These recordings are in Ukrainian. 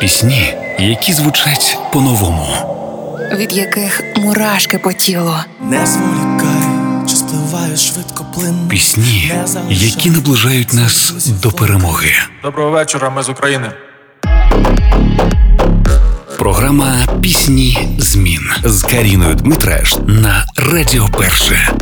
Пісні, які звучать по-новому. від яких мурашки по тілу. Не зволікай, чи спливає швидко плин. Пісні, які наближають нас до перемоги. Доброго вечора, ми з України. Програма Пісні змін з Каріною Дмитраш на Радіо Перше.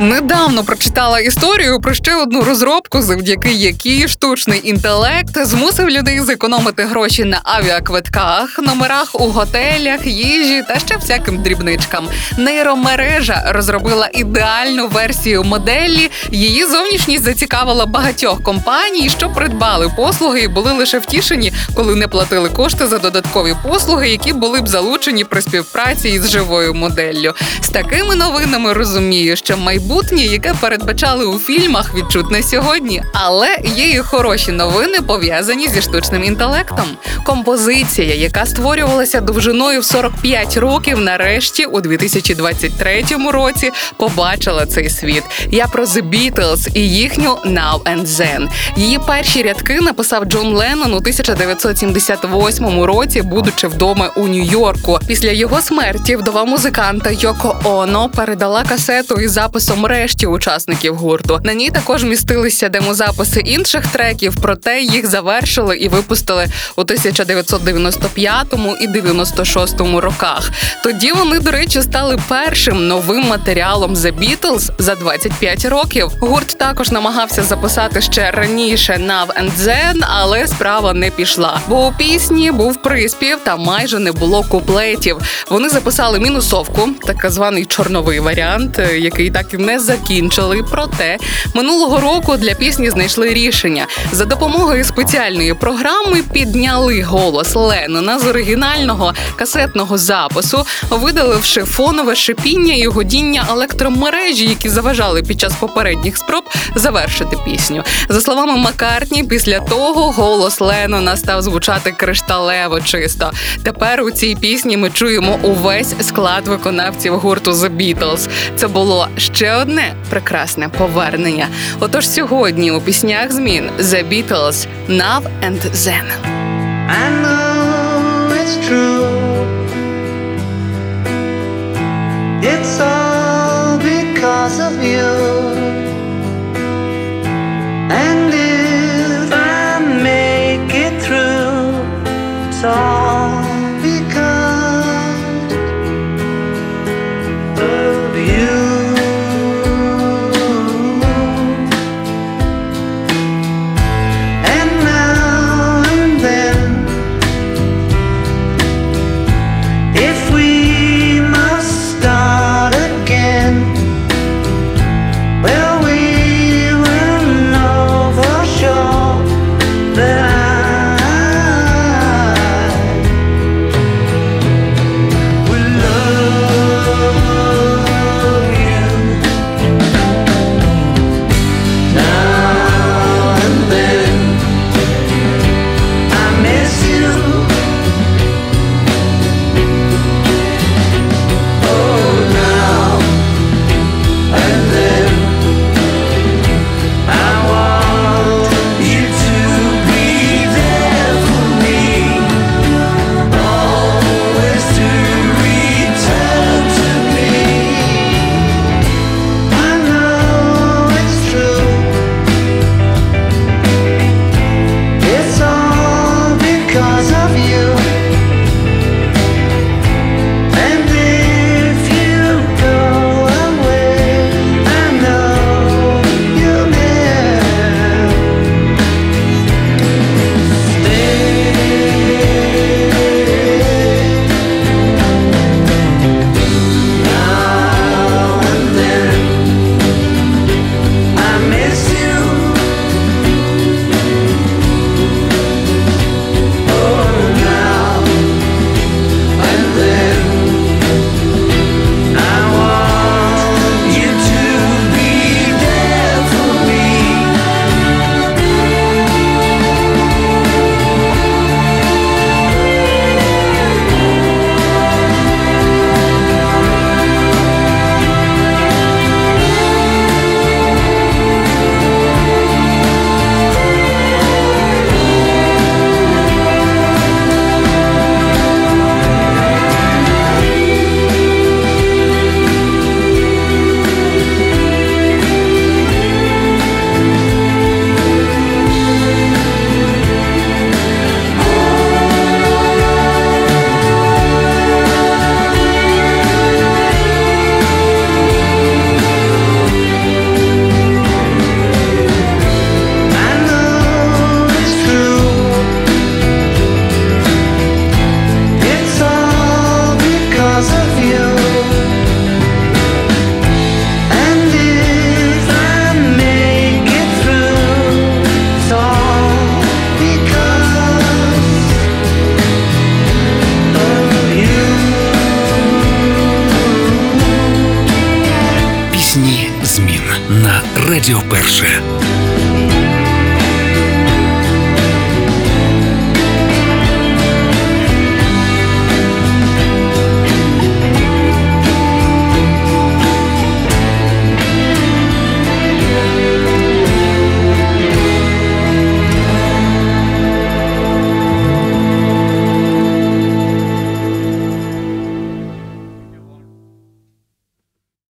Недавно прочитала історію про ще одну розробку, завдяки якій штучний інтелект змусив людей зекономити гроші на авіаквитках, номерах у готелях, їжі та ще всяким дрібничкам. Нейромережа розробила ідеальну версію моделі. Її зовнішність зацікавила багатьох компаній, що придбали послуги і були лише втішені, коли не платили кошти за додаткові послуги, які були б залучені при співпраці із живою моделлю. З такими новинами розумію, що майбутнє, яке передбачали у фільмах, відчутне сьогодні. Але є і хороші новини пов'язані зі штучним інтелектом. Композиція, яка створювалася довжиною в 45 років, нарешті у 2023 році побачила цей світ. Я про The Beatles і їхню Now and Then. Її перші рядки написав Джон Леннон у 1978 році, будучи вдома у Нью-Йорку. Після його смерті вдова музиканта Йоко Оно передала касету із записом решті учасників гурту. На ній також містилися демозаписи інших треків, проте їх завершили і випустили у 1995 і 96 роках. Тоді вони, до речі, стали першим новим матеріалом The Beatles за 25 років. Гурт також намагався записати ще раніше Now and Then, але справа не пішла. Бо у пісні був приспів та майже не було куплетів. Вони записали мінусовку, так званий чорновий варіант, е, який так і не закінчили. Проте минулого року для пісні знайшли рішення за допомогою спеціальної програми. Підняли голос Леннона з оригінального касетного запису, видаливши фонове шипіння і годіння електромережі, які заважали під час попередніх спроб завершити пісню. За словами Маккартні, після того голос Леннона став звучати кришталево чисто. Тепер у цій пісні ми чуємо увесь склад виконавців гурту The Beatles. Це було ще одне прекрасне повернення. Отож сьогодні у піснях змін The Beatles Now and Then. I know it's true. Радіо Перше.